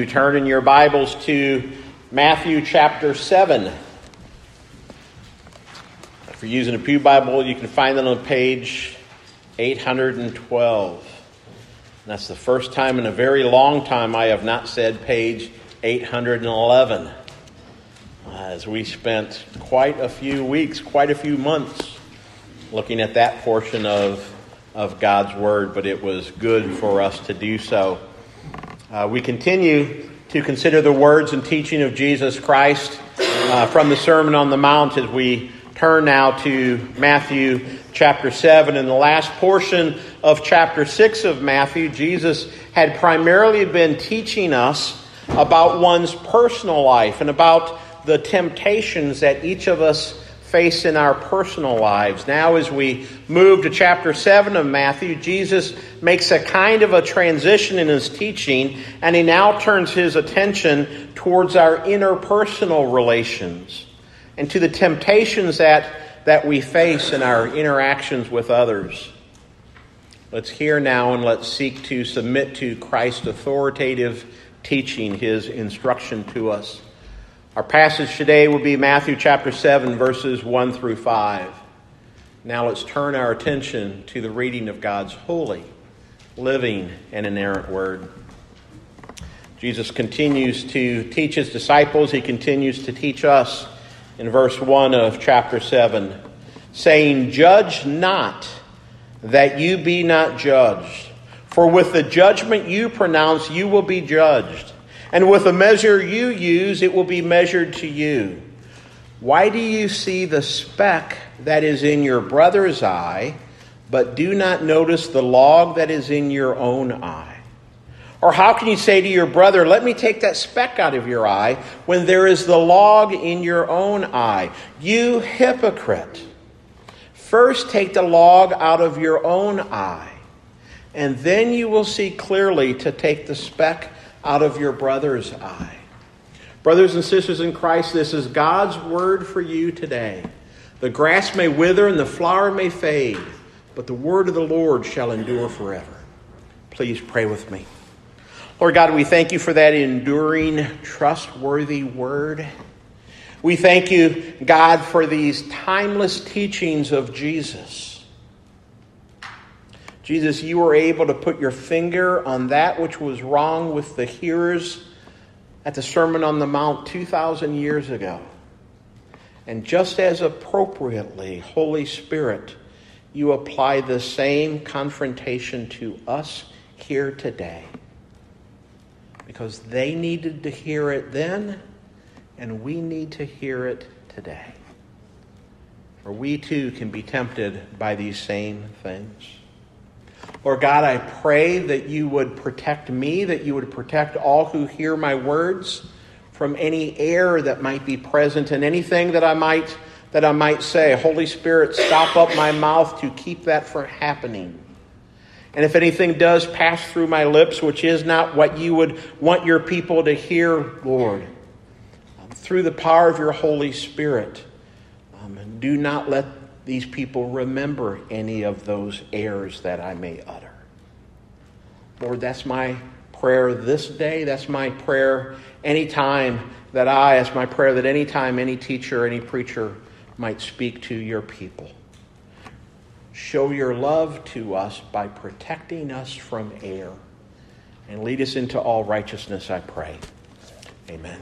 You turn in your Bibles to Matthew chapter 7. If you're using a Pew Bible, you can find it on page 812. And that's the first time in a very long time I have not said page 811. As we spent quite a few weeks, quite a few months looking at that portion of, of God's Word, but it was good for us to do so. Uh, we continue to consider the words and teaching of Jesus Christ uh, from the Sermon on the Mount as we turn now to Matthew chapter 7. In the last portion of chapter 6 of Matthew, Jesus had primarily been teaching us about one's personal life and about the temptations that each of us face in our personal lives. Now, as we move to chapter 7 of Matthew, Jesus makes a kind of a transition in his teaching, and he now turns his attention towards our interpersonal relations and to the temptations that, that we face in our interactions with others. Let's hear now and let's seek to submit to Christ's authoritative teaching, his instruction to us. Our passage today will be Matthew chapter 7, verses 1 through 5. Now let's turn our attention to the reading of God's holy, living, and inerrant word. Jesus continues to teach his disciples, he continues to teach us in verse 1 of chapter 7, saying, Judge not that you be not judged, for with the judgment you pronounce, you will be judged. And with the measure you use, it will be measured to you. Why do you see the speck that is in your brother's eye, but do not notice the log that is in your own eye? Or how can you say to your brother, Let me take that speck out of your eye, when there is the log in your own eye? You hypocrite! First take the log out of your own eye, and then you will see clearly to take the speck out of your brother's eye. Brothers and sisters in Christ, this is God's word for you today. The grass may wither and the flower may fade, but the word of the Lord shall endure forever. Please pray with me. Lord God, we thank you for that enduring, trustworthy word. We thank you, God, for these timeless teachings of Jesus. Jesus, you were able to put your finger on that which was wrong with the hearers at the Sermon on the Mount 2,000 years ago. And just as appropriately, Holy Spirit, you apply the same confrontation to us here today. Because they needed to hear it then, and we need to hear it today. For we too can be tempted by these same things. Lord God, I pray that you would protect me, that you would protect all who hear my words from any error that might be present in anything that I might that I might say. Holy Spirit, stop up my mouth to keep that from happening. And if anything does pass through my lips, which is not what you would want your people to hear, Lord, um, through the power of your Holy Spirit, um, do not let these people remember any of those errors that I may utter. Lord, that's my prayer this day. That's my prayer anytime that I, that's my prayer that anytime any teacher, any preacher might speak to your people. Show your love to us by protecting us from error and lead us into all righteousness, I pray. Amen.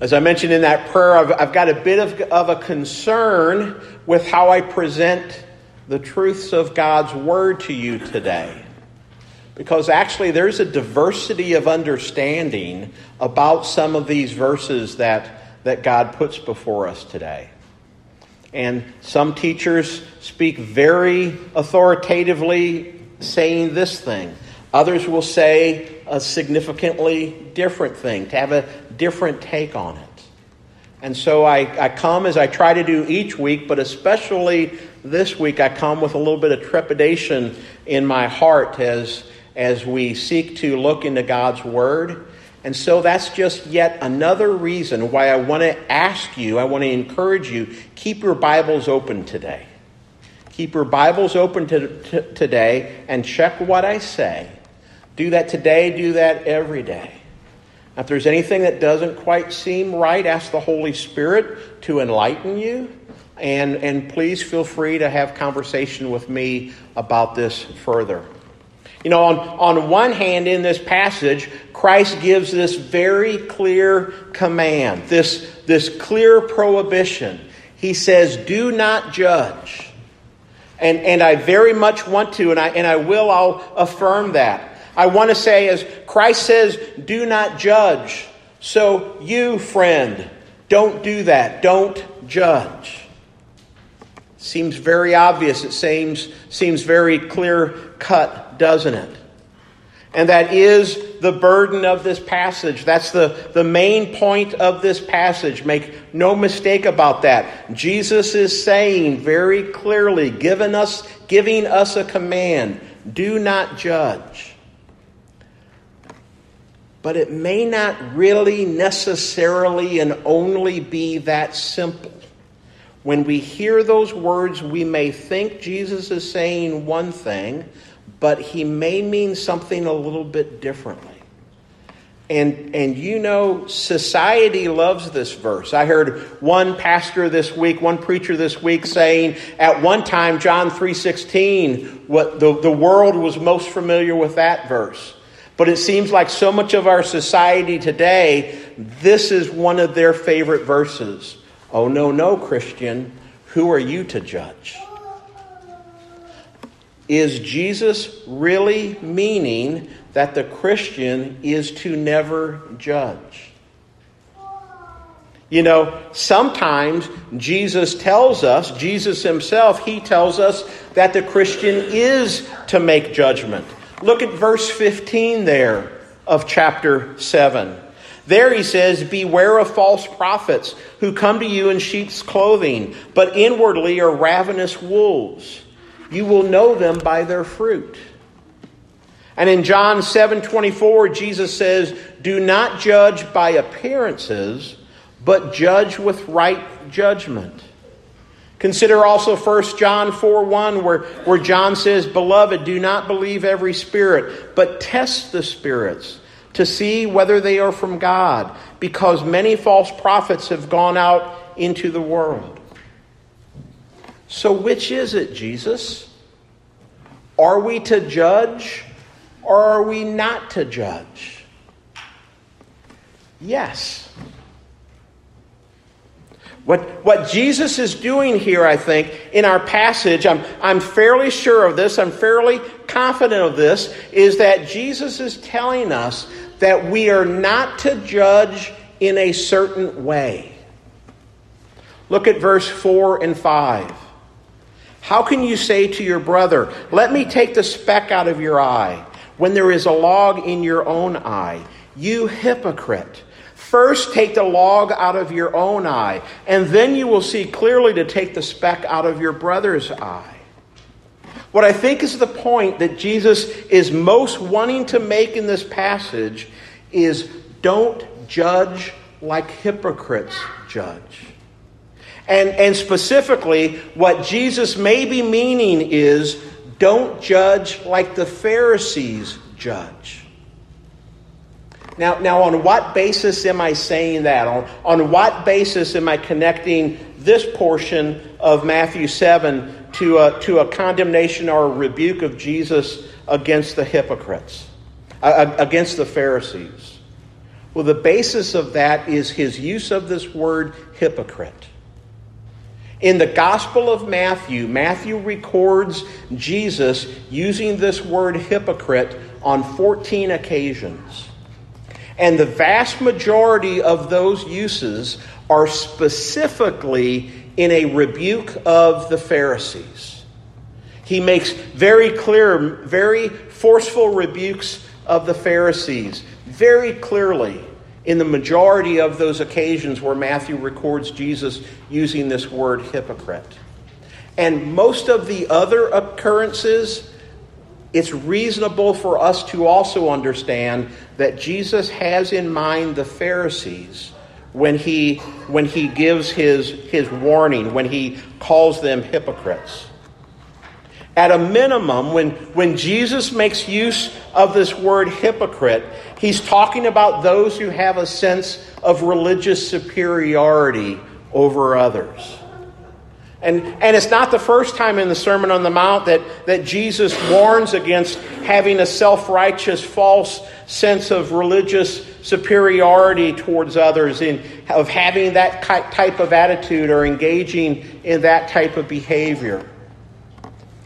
As I mentioned in that prayer, I've, I've got a bit of, of a concern with how I present the truths of God's Word to you today. Because actually, there's a diversity of understanding about some of these verses that, that God puts before us today. And some teachers speak very authoritatively, saying this thing. Others will say a significantly different thing, to have a different take on it. And so I, I come as I try to do each week, but especially this week, I come with a little bit of trepidation in my heart as, as we seek to look into God's Word. And so that's just yet another reason why I want to ask you, I want to encourage you, keep your Bibles open today. Keep your Bibles open to, to, today and check what I say Do that today, do that every day. If there's anything that doesn't quite seem right, ask the Holy Spirit to enlighten you. And, and please feel free to have conversation with me about this further. You know, on, on one hand, in this passage, Christ gives this very clear command, this, this clear prohibition. He says, Do not judge. And, and I very much want to, and I, and I will, I'll affirm that. I want to say, as Christ says, do not judge. So, you, friend, don't do that. Don't judge. Seems very obvious. It seems, seems very clear cut, doesn't it? And that is the burden of this passage. That's the, the main point of this passage. Make no mistake about that. Jesus is saying very clearly, giving us, giving us a command do not judge. But it may not really necessarily and only be that simple. When we hear those words, we may think Jesus is saying one thing, but he may mean something a little bit differently. And, and you know, society loves this verse. I heard one pastor this week, one preacher this week saying at one time, John 3.16, what the, the world was most familiar with that verse. But it seems like so much of our society today, this is one of their favorite verses. Oh, no, no, Christian, who are you to judge? Is Jesus really meaning that the Christian is to never judge? You know, sometimes Jesus tells us, Jesus himself, he tells us that the Christian is to make judgment. Look at verse 15 there of chapter 7. There he says, Beware of false prophets who come to you in sheep's clothing, but inwardly are ravenous wolves. You will know them by their fruit. And in John 7:24 Jesus says, "Do not judge by appearances, but judge with right judgment." Consider also 1 John 4 1, where, where John says, Beloved, do not believe every spirit, but test the spirits to see whether they are from God, because many false prophets have gone out into the world. So, which is it, Jesus? Are we to judge or are we not to judge? Yes. What, what Jesus is doing here, I think, in our passage, I'm, I'm fairly sure of this, I'm fairly confident of this, is that Jesus is telling us that we are not to judge in a certain way. Look at verse 4 and 5. How can you say to your brother, Let me take the speck out of your eye, when there is a log in your own eye? You hypocrite. First, take the log out of your own eye, and then you will see clearly to take the speck out of your brother's eye. What I think is the point that Jesus is most wanting to make in this passage is don't judge like hypocrites judge. And, and specifically, what Jesus may be meaning is don't judge like the Pharisees judge. Now, now, on what basis am I saying that? On, on what basis am I connecting this portion of Matthew 7 to a, to a condemnation or a rebuke of Jesus against the hypocrites, against the Pharisees? Well, the basis of that is his use of this word hypocrite. In the Gospel of Matthew, Matthew records Jesus using this word hypocrite on 14 occasions. And the vast majority of those uses are specifically in a rebuke of the Pharisees. He makes very clear, very forceful rebukes of the Pharisees, very clearly in the majority of those occasions where Matthew records Jesus using this word hypocrite. And most of the other occurrences it's reasonable for us to also understand that Jesus has in mind the Pharisees when he, when he gives his, his warning, when he calls them hypocrites. At a minimum, when, when Jesus makes use of this word hypocrite, he's talking about those who have a sense of religious superiority over others. And, and it's not the first time in the Sermon on the Mount that, that Jesus warns against having a self righteous, false sense of religious superiority towards others, in, of having that type of attitude or engaging in that type of behavior.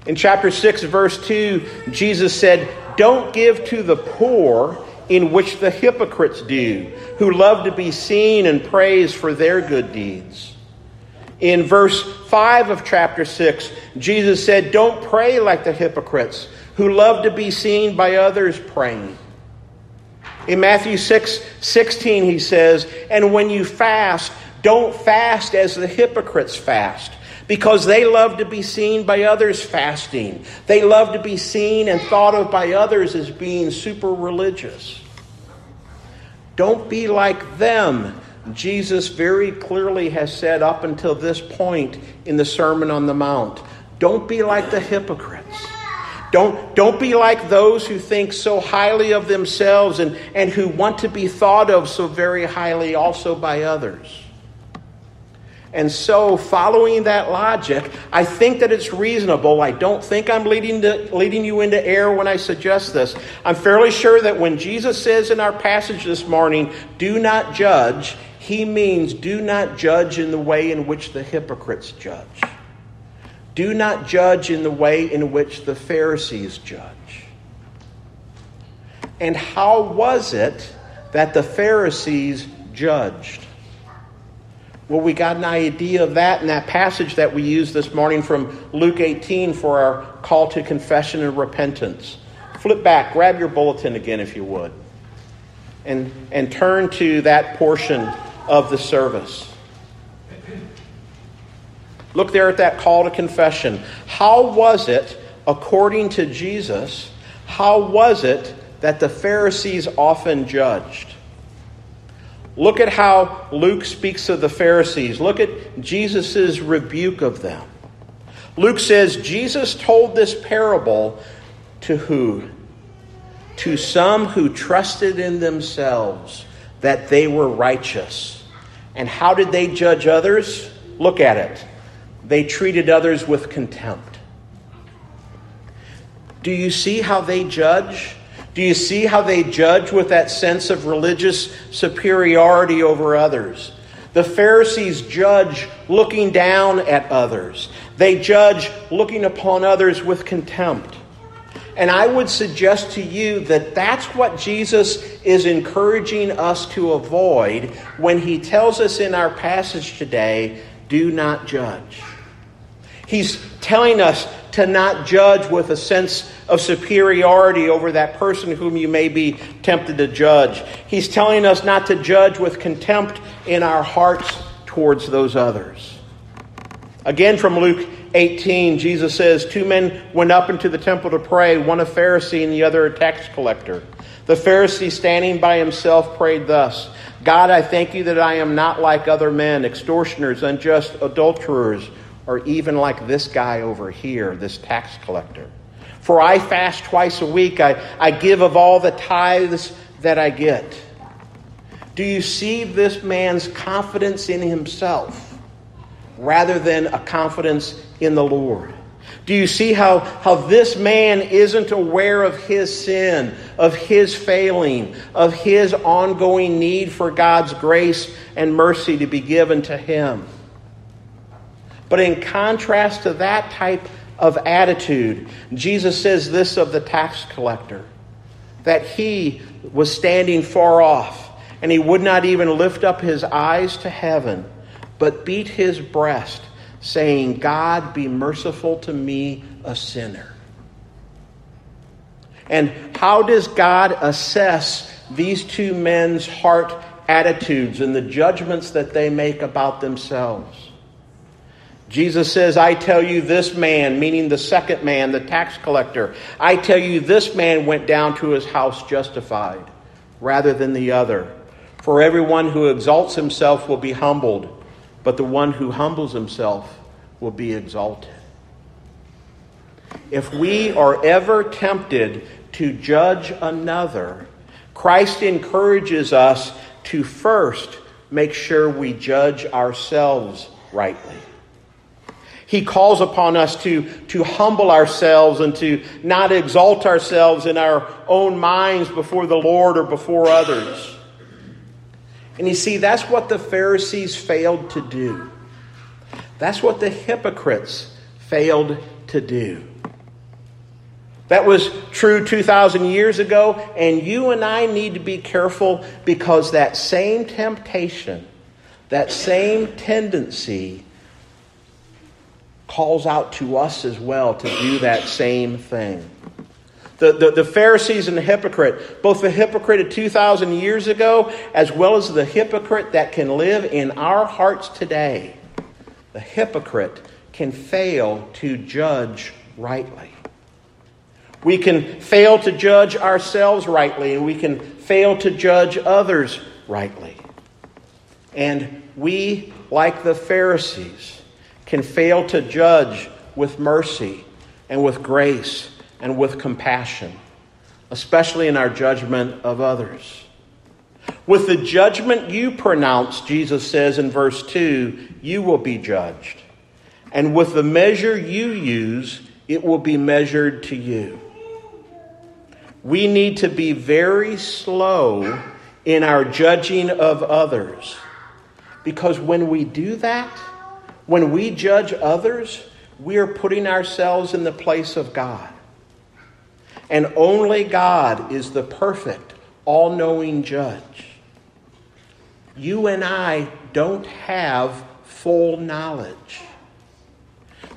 In chapter 6, verse 2, Jesus said, Don't give to the poor in which the hypocrites do, who love to be seen and praised for their good deeds. In verse 5 of chapter 6, Jesus said, Don't pray like the hypocrites who love to be seen by others praying. In Matthew 6 16, he says, And when you fast, don't fast as the hypocrites fast, because they love to be seen by others fasting. They love to be seen and thought of by others as being super religious. Don't be like them Jesus very clearly has said up until this point in the Sermon on the Mount don't be like the hypocrites. Don't, don't be like those who think so highly of themselves and, and who want to be thought of so very highly also by others. And so, following that logic, I think that it's reasonable. I don't think I'm leading, to, leading you into error when I suggest this. I'm fairly sure that when Jesus says in our passage this morning, do not judge, he means do not judge in the way in which the hypocrites judge. Do not judge in the way in which the Pharisees judge. And how was it that the Pharisees judged? Well, we got an idea of that in that passage that we used this morning from Luke 18 for our call to confession and repentance. Flip back, grab your bulletin again if you would, and, and turn to that portion of the service. Look there at that call to confession. How was it, according to Jesus, how was it that the Pharisees often judged? Look at how Luke speaks of the Pharisees. Look at Jesus' rebuke of them. Luke says Jesus told this parable to who? To some who trusted in themselves that they were righteous and how did they judge others? Look at it. They treated others with contempt. Do you see how they judge? Do you see how they judge with that sense of religious superiority over others? The Pharisees judge looking down at others. They judge looking upon others with contempt. And I would suggest to you that that's what Jesus is encouraging us to avoid when he tells us in our passage today do not judge. He's telling us to not judge with a sense of superiority over that person whom you may be tempted to judge. He's telling us not to judge with contempt in our hearts towards those others. Again, from Luke 18, Jesus says, Two men went up into the temple to pray, one a Pharisee and the other a tax collector. The Pharisee, standing by himself, prayed thus God, I thank you that I am not like other men, extortioners, unjust adulterers, or even like this guy over here, this tax collector. For I fast twice a week, I, I give of all the tithes that I get. Do you see this man's confidence in himself? rather than a confidence in the Lord. Do you see how, how this man isn't aware of his sin, of his failing, of his ongoing need for God's grace and mercy to be given to him? But in contrast to that type of attitude, Jesus says this of the tax collector that he was standing far off and he would not even lift up his eyes to heaven but beat his breast, saying, God, be merciful to me, a sinner. And how does God assess these two men's heart attitudes and the judgments that they make about themselves? Jesus says, I tell you, this man, meaning the second man, the tax collector, I tell you, this man went down to his house justified rather than the other. For everyone who exalts himself will be humbled but the one who humbles himself will be exalted. if we are ever tempted to judge another, Christ encourages us to first make sure we judge ourselves rightly. He calls upon us to, to humble ourselves and to not exalt ourselves in our own minds before the Lord or before others. And you see, that's what the Pharisees failed to do. That's what the hypocrites failed to do. That was true 2,000 years ago, and you and I need to be careful because that same temptation, that same tendency, calls out to us as well to do that same thing. The, the, the, Pharisees and the hypocrite, both the hypocrite of 2,000 years ago as well as the hypocrite that can live in our hearts today, the hypocrite can fail to judge rightly. We can fail to judge ourselves rightly, and we can fail to judge others rightly. And we, like the Pharisees, can fail to judge with mercy and with grace and with compassion, especially in our judgment of others. With the judgment you pronounce, Jesus says in verse 2, you will be judged. And with the measure you use, it will be measured to you. We need to be very slow in our judging of others. Because when we do that, when we judge others, we are putting ourselves in the place of God. And only God is the perfect, all knowing judge. You and I don't have full knowledge.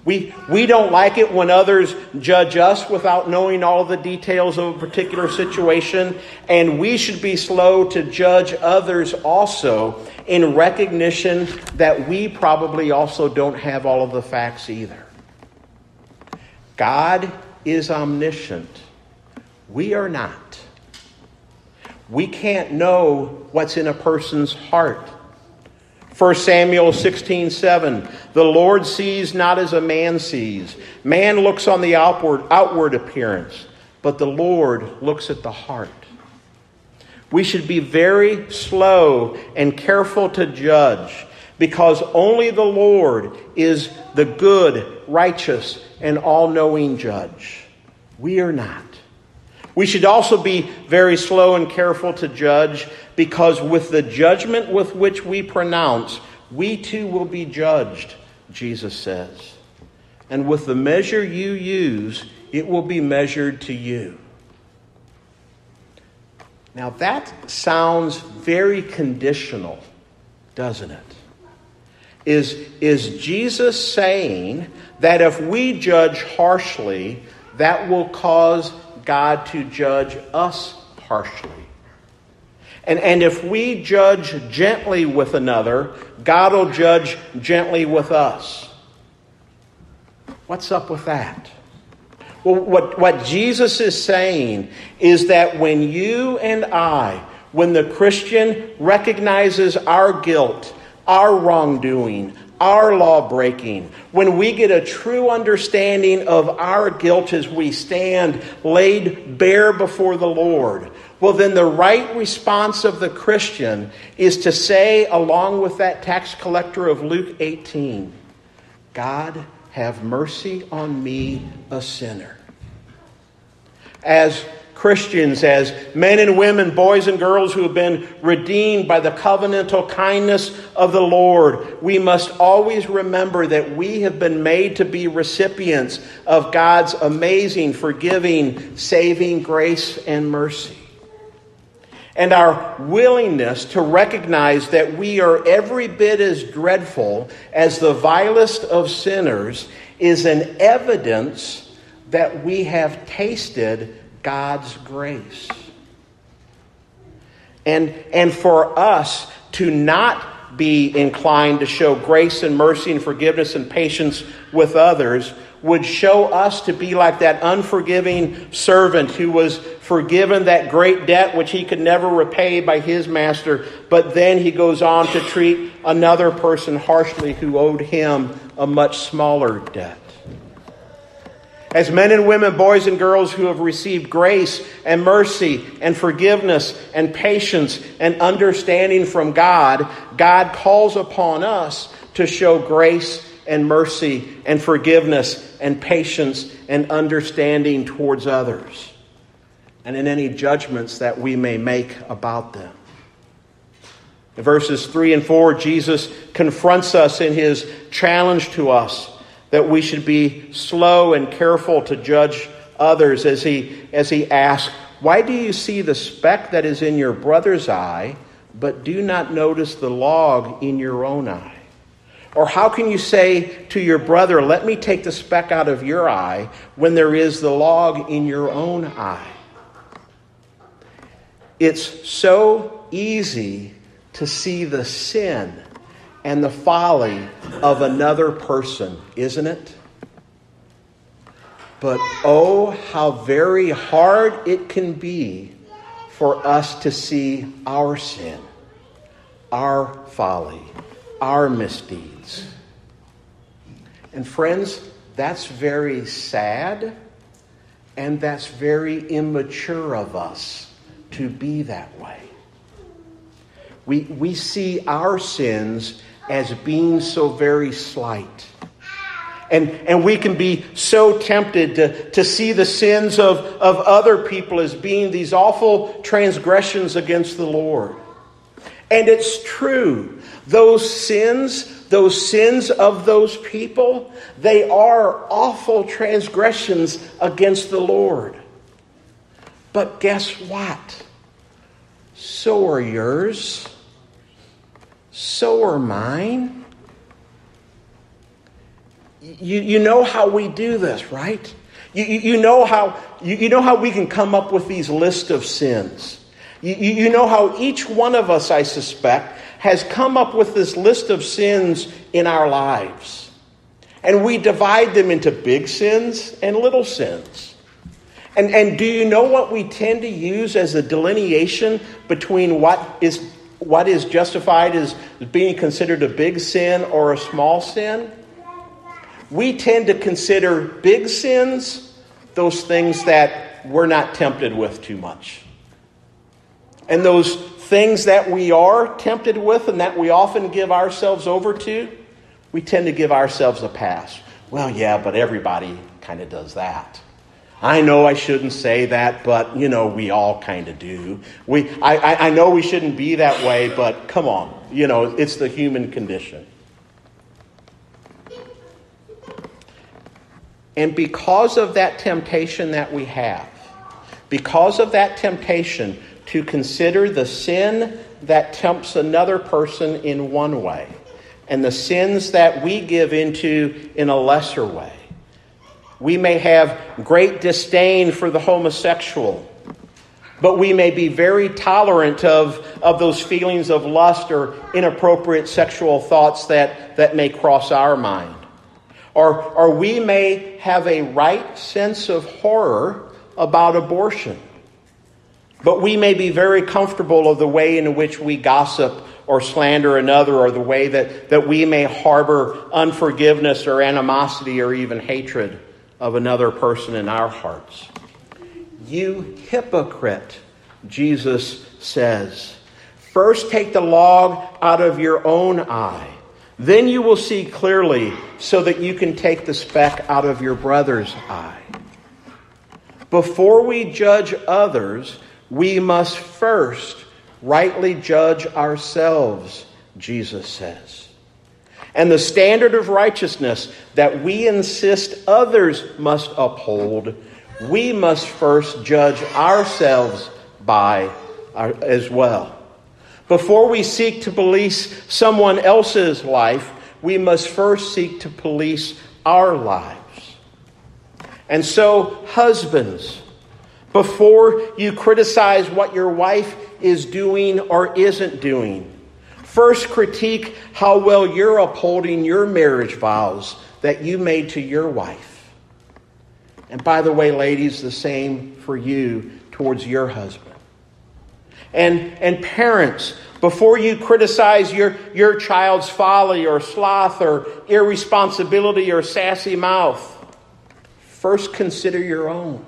We, we don't like it when others judge us without knowing all the details of a particular situation, and we should be slow to judge others also in recognition that we probably also don't have all of the facts either. God is omniscient. We are not. We can't know what's in a person's heart. 1 Samuel 16, 7. The Lord sees not as a man sees. Man looks on the outward, outward appearance, but the Lord looks at the heart. We should be very slow and careful to judge because only the Lord is the good, righteous, and all knowing judge. We are not. We should also be very slow and careful to judge because with the judgment with which we pronounce, we too will be judged, Jesus says. And with the measure you use, it will be measured to you. Now that sounds very conditional, doesn't it? Is, is Jesus saying that if we judge harshly, that will cause God to judge us harshly. And, and if we judge gently with another, God will judge gently with us. What's up with that? Well, what, what Jesus is saying is that when you and I, when the Christian recognizes our guilt, our wrongdoing, our law breaking, when we get a true understanding of our guilt as we stand laid bare before the Lord, well, then the right response of the Christian is to say, along with that tax collector of Luke 18, God, have mercy on me, a sinner. As Christians, as men and women, boys and girls who have been redeemed by the covenantal kindness of the Lord, we must always remember that we have been made to be recipients of God's amazing, forgiving, saving grace and mercy. And our willingness to recognize that we are every bit as dreadful as the vilest of sinners is an evidence that we have tasted God's grace. And, and for us to not be inclined to show grace and mercy and forgiveness and patience with others would show us to be like that unforgiving servant who was forgiven that great debt which he could never repay by his master, but then he goes on to treat another person harshly who owed him a much smaller debt. As men and women, boys and girls who have received grace and mercy and forgiveness and patience and understanding from God, God calls upon us to show grace and mercy and forgiveness and patience and understanding towards others and in any judgments that we may make about them. In verses 3 and 4, Jesus confronts us in his challenge to us that we should be slow and careful to judge others as he, as he asks, Why do you see the speck that is in your brother's eye, but do not notice the log in your own eye? Or how can you say to your brother, Let me take the speck out of your eye, when there is the log in your own eye? It's so easy to see the sin and the folly of another person, isn't it? But oh, how very hard it can be for us to see our sin, our folly, our misdeeds. And friends, that's very sad and that's very immature of us to be that way. We, we see our sins as being so very slight. And, and we can be so tempted to, to see the sins of, of other people as being these awful transgressions against the Lord. And it's true. Those sins, those sins of those people, they are awful transgressions against the Lord. But guess what? So are yours so are mine. You, you know how we do this, right? You, you, know how, you, you know how we can come up with these lists of sins. You, you know how each one of us, I suspect, has come up with this list of sins in our lives. And we divide them into big sins and little sins. And, and do you know what we tend to use as a delineation between what is what is justified as being considered a big sin or a small sin, we tend to consider big sins those things that we're not tempted with too much. And those things that we are tempted with and that we often give ourselves over to, we tend to give ourselves a pass. Well, yeah, but everybody kind of does that. I know I shouldn't say that, but you know, we all kind of do. We, I, I, I know we shouldn't be that way, but come on, you know, it's the human condition. And because of that temptation that we have, because of that temptation to consider the sin that tempts another person in one way, and the sins that we give into in a lesser way, we may have great disdain for the homosexual, but we may be very tolerant of, of those feelings of lust or inappropriate sexual thoughts that, that may cross our mind. Or, or we may have a right sense of horror about abortion, but we may be very comfortable of the way in which we gossip or slander another or the way that, that we may harbor unforgiveness or animosity or even hatred of another person in our hearts. You hypocrite, Jesus says. First take the log out of your own eye. Then you will see clearly so that you can take the speck out of your brother's eye. Before we judge others, we must first rightly judge ourselves, Jesus says and the standard of righteousness that we insist others must uphold, we must first judge ourselves by our, as well. Before we seek to police someone else's life, we must first seek to police our lives. And so, husbands, before you criticize what your wife is doing or isn't doing, First, critique how well you're upholding your marriage vows that you made to your wife. And by the way, ladies, the same for you towards your husband. And, and parents, before you criticize your, your child's folly or sloth or irresponsibility or sassy mouth, first consider your own.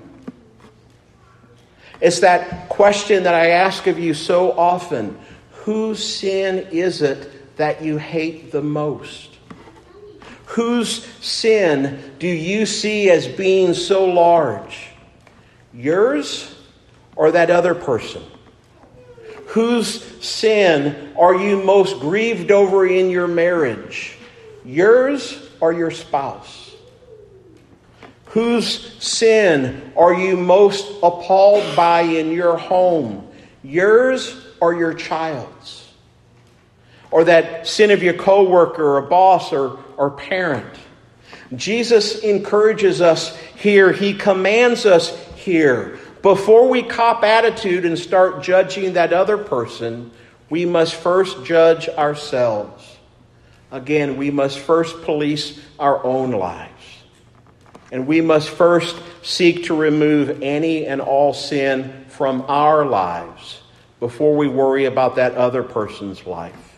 It's that question that I ask of you so often whose sin is it that you hate the most? Whose sin do you see as being so large? Yours or that other person? Whose sin are you most grieved over in your marriage? Yours or your spouse? Whose sin are you most appalled by in your home? Yours or your child's? Or that sin of your coworker or boss or, or parent? Jesus encourages us here. He commands us here. Before we cop attitude and start judging that other person, we must first judge ourselves. Again, we must first police our own lives. And we must first seek to remove any and all sin from our lives before we worry about that other person's life.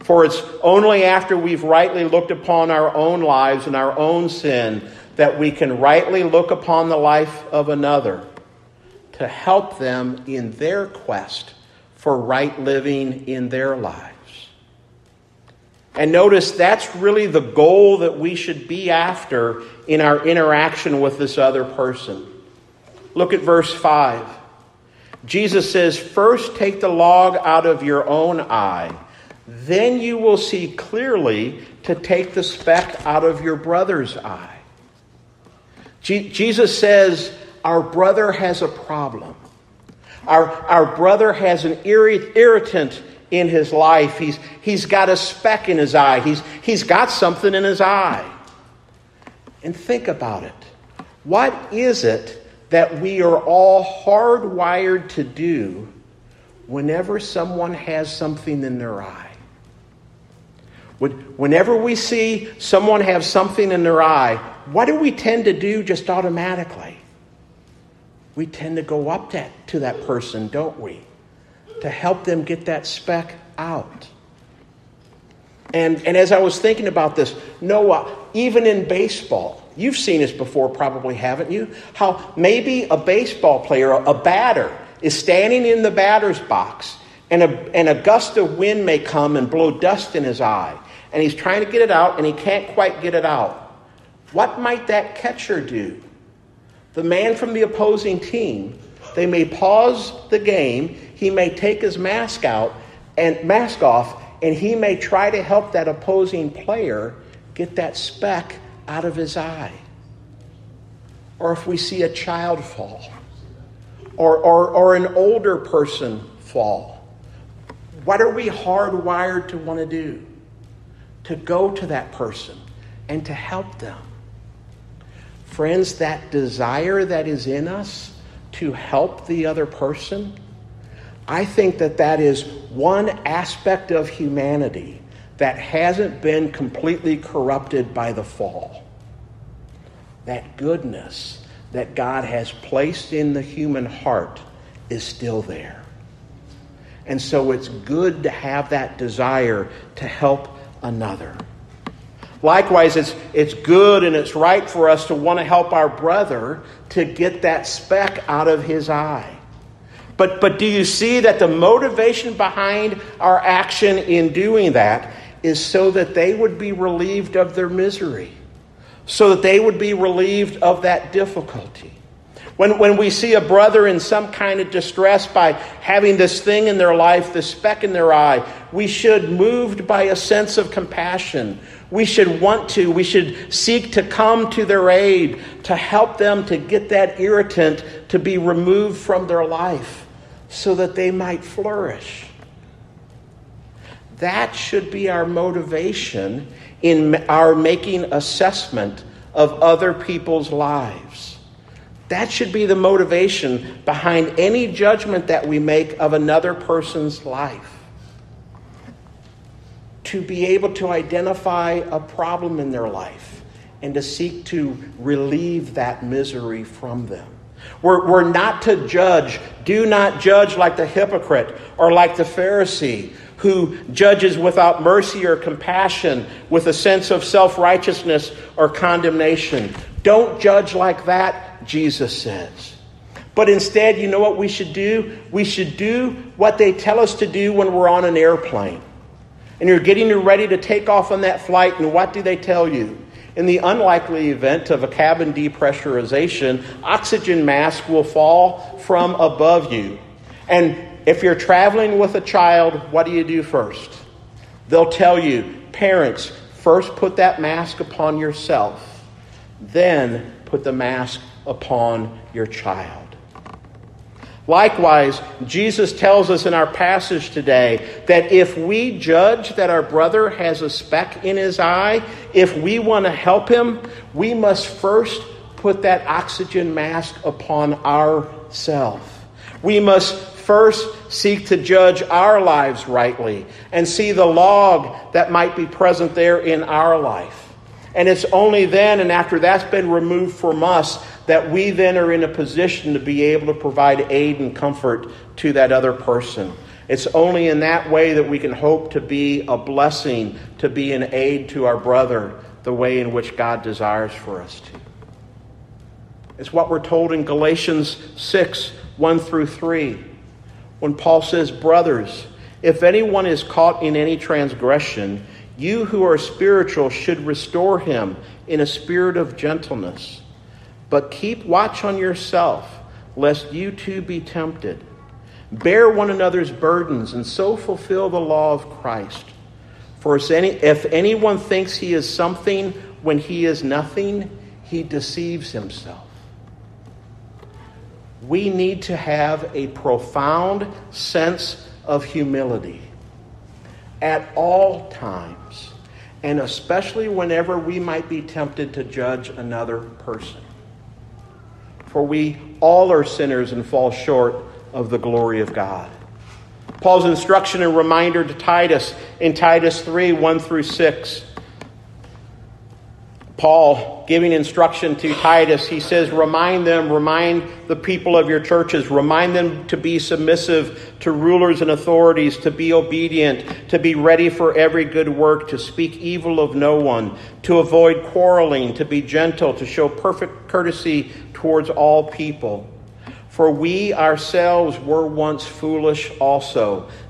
For it's only after we've rightly looked upon our own lives and our own sin that we can rightly look upon the life of another to help them in their quest for right living in their lives. And notice that's really the goal that we should be after in our interaction with this other person. Look at verse 5. Jesus says, First take the log out of your own eye, then you will see clearly to take the speck out of your brother's eye. Jesus says, Our brother has a problem. Our, our brother has an irritant in his life. He's, he's got a speck in his eye. He's, he's got something in his eye. And think about it. What is it that we are all hardwired to do whenever someone has something in their eye? Whenever we see someone have something in their eye, what do we tend to do just automatically? We tend to go up to, to that person, don't we? to help them get that speck out. And, and as I was thinking about this, Noah, even in baseball, you've seen this before, probably, haven't you? How maybe a baseball player, a batter, is standing in the batter's box, and a, and a gust of wind may come and blow dust in his eye, and he's trying to get it out, and he can't quite get it out. What might that catcher do? The man from the opposing team, they may pause the game he may take his mask out and mask off and he may try to help that opposing player get that speck out of his eye. Or if we see a child fall, or, or, or an older person fall, what are we hardwired to want to do? To go to that person and to help them. Friends, that desire that is in us to help the other person I think that that is one aspect of humanity that hasn't been completely corrupted by the fall. That goodness that God has placed in the human heart is still there. And so it's good to have that desire to help another. Likewise, it's, it's good and it's right for us to want to help our brother to get that speck out of his eye. But, but do you see that the motivation behind our action in doing that is so that they would be relieved of their misery, so that they would be relieved of that difficulty? When, when we see a brother in some kind of distress by having this thing in their life, this speck in their eye, we should, moved by a sense of compassion, we should want to, we should seek to come to their aid, to help them to get that irritant to be removed from their life so that they might flourish. That should be our motivation in our making assessment of other people's lives. That should be the motivation behind any judgment that we make of another person's life. To be able to identify a problem in their life and to seek to relieve that misery from them. We're, we're not to judge. Do not judge like the hypocrite or like the Pharisee who judges without mercy or compassion with a sense of self righteousness or condemnation. Don't judge like that, Jesus says. But instead, you know what we should do? We should do what they tell us to do when we're on an airplane. And you're getting ready to take off on that flight, and what do they tell you? In the unlikely event of a cabin depressurization, oxygen mask will fall from above you. And if you're traveling with a child, what do you do first? They'll tell you, parents, first put that mask upon yourself, then put the mask upon your child. Likewise, Jesus tells us in our passage today that if we judge that our brother has a speck in his eye, if we want to help him, we must first put that oxygen mask upon ourselves. We must first seek to judge our lives rightly and see the log that might be present there in our life. And it's only then and after that's been removed from us that we then are in a position to be able to provide aid and comfort to that other person. It's only in that way that we can hope to be a blessing, to be an aid to our brother, the way in which God desires for us to. It's what we're told in Galatians 6 1 through 3, when Paul says, Brothers, if anyone is caught in any transgression, you who are spiritual should restore him in a spirit of gentleness. But keep watch on yourself, lest you too be tempted. Bear one another's burdens, and so fulfill the law of Christ. For if anyone thinks he is something when he is nothing, he deceives himself. We need to have a profound sense of humility at all times, and especially whenever we might be tempted to judge another person. For we all are sinners and fall short of the glory of God. Paul's instruction and reminder to Titus in Titus 3 1 through 6 Paul giving instruction to Titus, he says, Remind them, remind the people of your churches, remind them to be submissive to rulers and authorities, to be obedient, to be ready for every good work, to speak evil of no one, to avoid quarreling, to be gentle, to show perfect courtesy towards all people. For we ourselves were once foolish also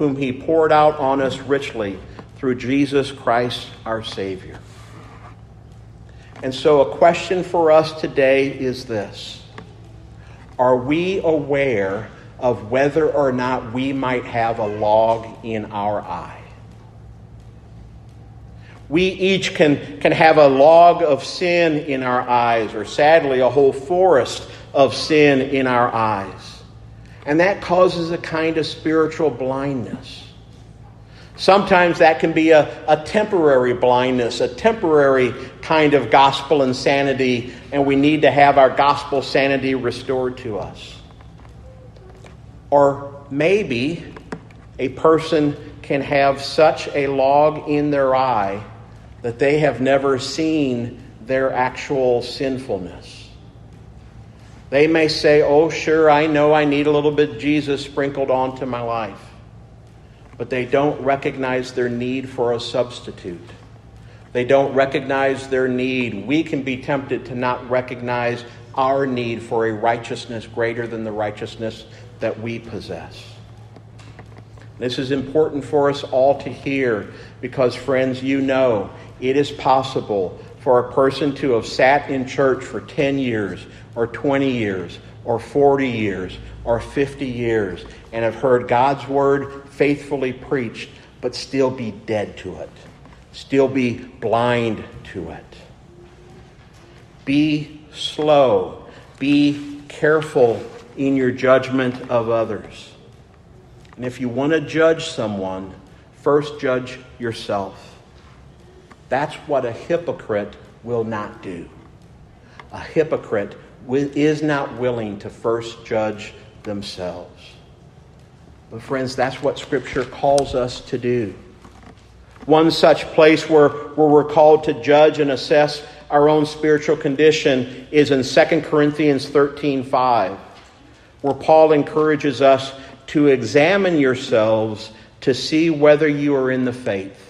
whom he poured out on us richly through Jesus Christ our Savior. And so, a question for us today is this Are we aware of whether or not we might have a log in our eye? We each can, can have a log of sin in our eyes, or sadly, a whole forest of sin in our eyes. And that causes a kind of spiritual blindness. Sometimes that can be a, a temporary blindness, a temporary kind of gospel insanity, and we need to have our gospel sanity restored to us. Or maybe a person can have such a log in their eye that they have never seen their actual sinfulness. They may say, Oh, sure, I know I need a little bit of Jesus sprinkled onto my life. But they don't recognize their need for a substitute. They don't recognize their need. We can be tempted to not recognize our need for a righteousness greater than the righteousness that we possess. This is important for us all to hear because, friends, you know it is possible for a person to have sat in church for 10 years or 20 years or 40 years or 50 years and have heard God's word faithfully preached, but still be dead to it, still be blind to it. Be slow, be careful in your judgment of others. And if you want to judge someone, first judge yourself. That's what a hypocrite will not do. A hypocrite is not willing to first judge themselves. But, friends, that's what Scripture calls us to do. One such place where, where we're called to judge and assess our own spiritual condition is in 2 Corinthians 13 5, where Paul encourages us to examine yourselves to see whether you are in the faith.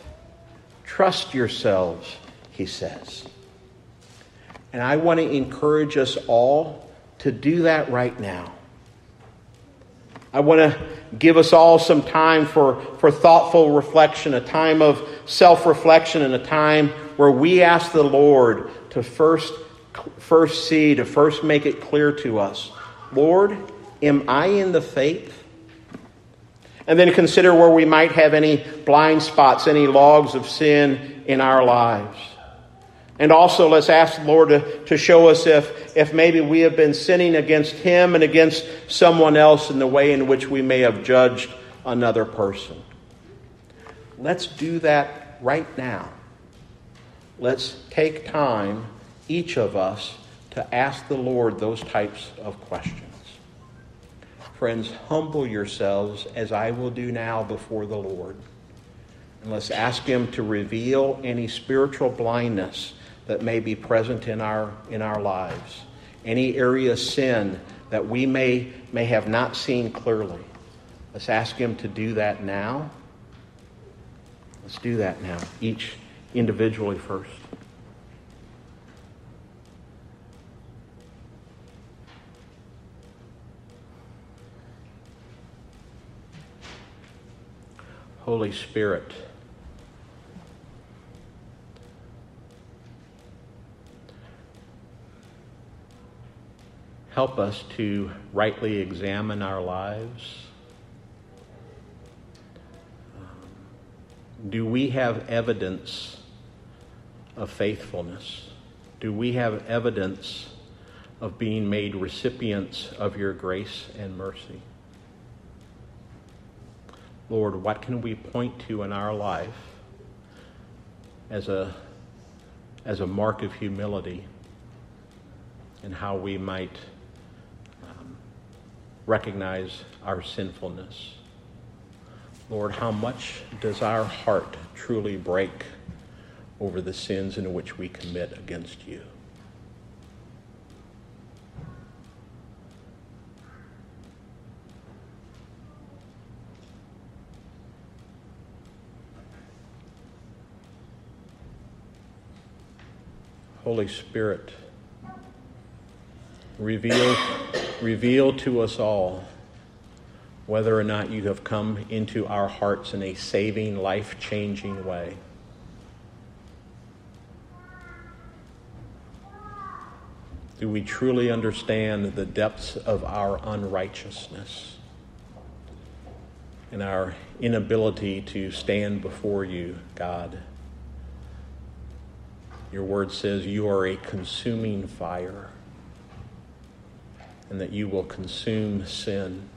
Trust yourselves, he says. And I want to encourage us all to do that right now. I want to give us all some time for, for thoughtful reflection, a time of self reflection, and a time where we ask the Lord to first, first see, to first make it clear to us Lord, am I in the faith? And then consider where we might have any blind spots, any logs of sin in our lives. And also, let's ask the Lord to, to show us if, if maybe we have been sinning against Him and against someone else in the way in which we may have judged another person. Let's do that right now. Let's take time, each of us, to ask the Lord those types of questions. Friends, humble yourselves as I will do now before the Lord. And let's ask Him to reveal any spiritual blindness that may be present in our, in our lives, any area of sin that we may, may have not seen clearly. Let's ask Him to do that now. Let's do that now, each individually first. Holy Spirit. help us to rightly examine our lives. Um, do we have evidence of faithfulness? Do we have evidence of being made recipients of your grace and mercy? Lord, what can we point to in our life as a, as a mark of humility and how we might um, recognize our sinfulness. Lord, how much does our heart truly break over the sins in which we commit against you? Holy Spirit, reveal, reveal to us all whether or not you have come into our hearts in a saving, life changing way. Do we truly understand the depths of our unrighteousness and our inability to stand before you, God? Your word says you are a consuming fire and that you will consume sin.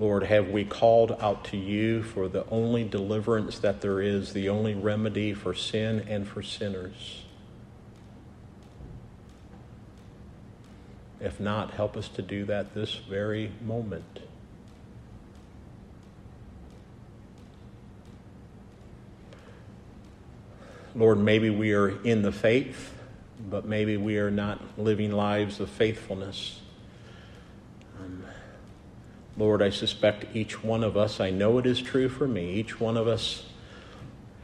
Lord, have we called out to you for the only deliverance that there is, the only remedy for sin and for sinners? If not, help us to do that this very moment. Lord, maybe we are in the faith but maybe we are not living lives of faithfulness. Um, Lord, I suspect each one of us, I know it is true for me, each one of us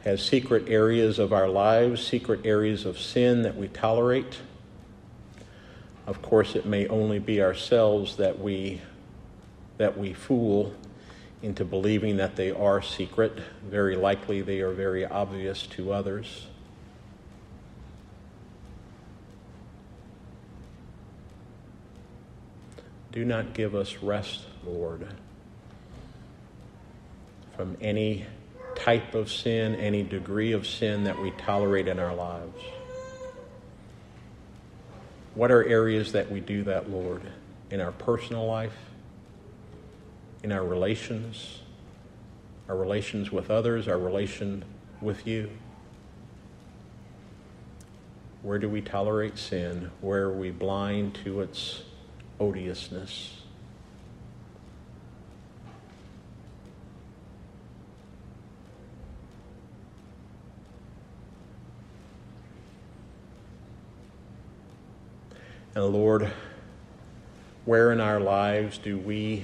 has secret areas of our lives, secret areas of sin that we tolerate. Of course, it may only be ourselves that we that we fool into believing that they are secret. Very likely they are very obvious to others. Do not give us rest, Lord, from any type of sin, any degree of sin that we tolerate in our lives. What are areas that we do that, Lord, in our personal life, in our relations, our relations with others, our relation with you? Where do we tolerate sin? Where are we blind to its odiousness? And Lord, where in our lives do we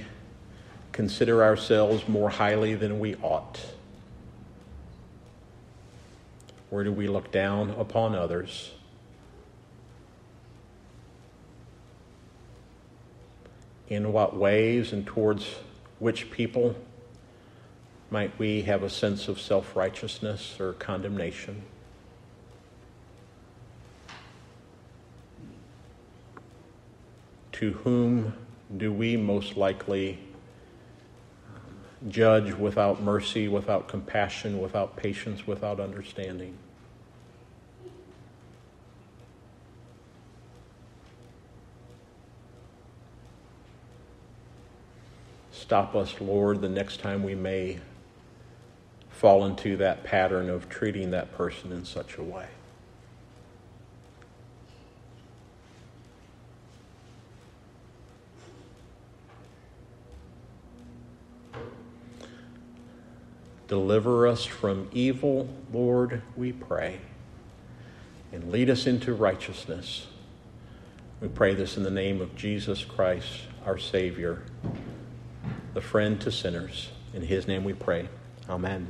consider ourselves more highly than we ought? Where do we look down upon others? In what ways and towards which people might we have a sense of self righteousness or condemnation? To whom do we most likely judge without mercy, without compassion, without patience, without understanding? Stop us, Lord, the next time we may fall into that pattern of treating that person in such a way. Deliver us from evil, Lord, we pray, and lead us into righteousness. We pray this in the name of Jesus Christ, our Savior, the friend to sinners. In his name we pray. Amen.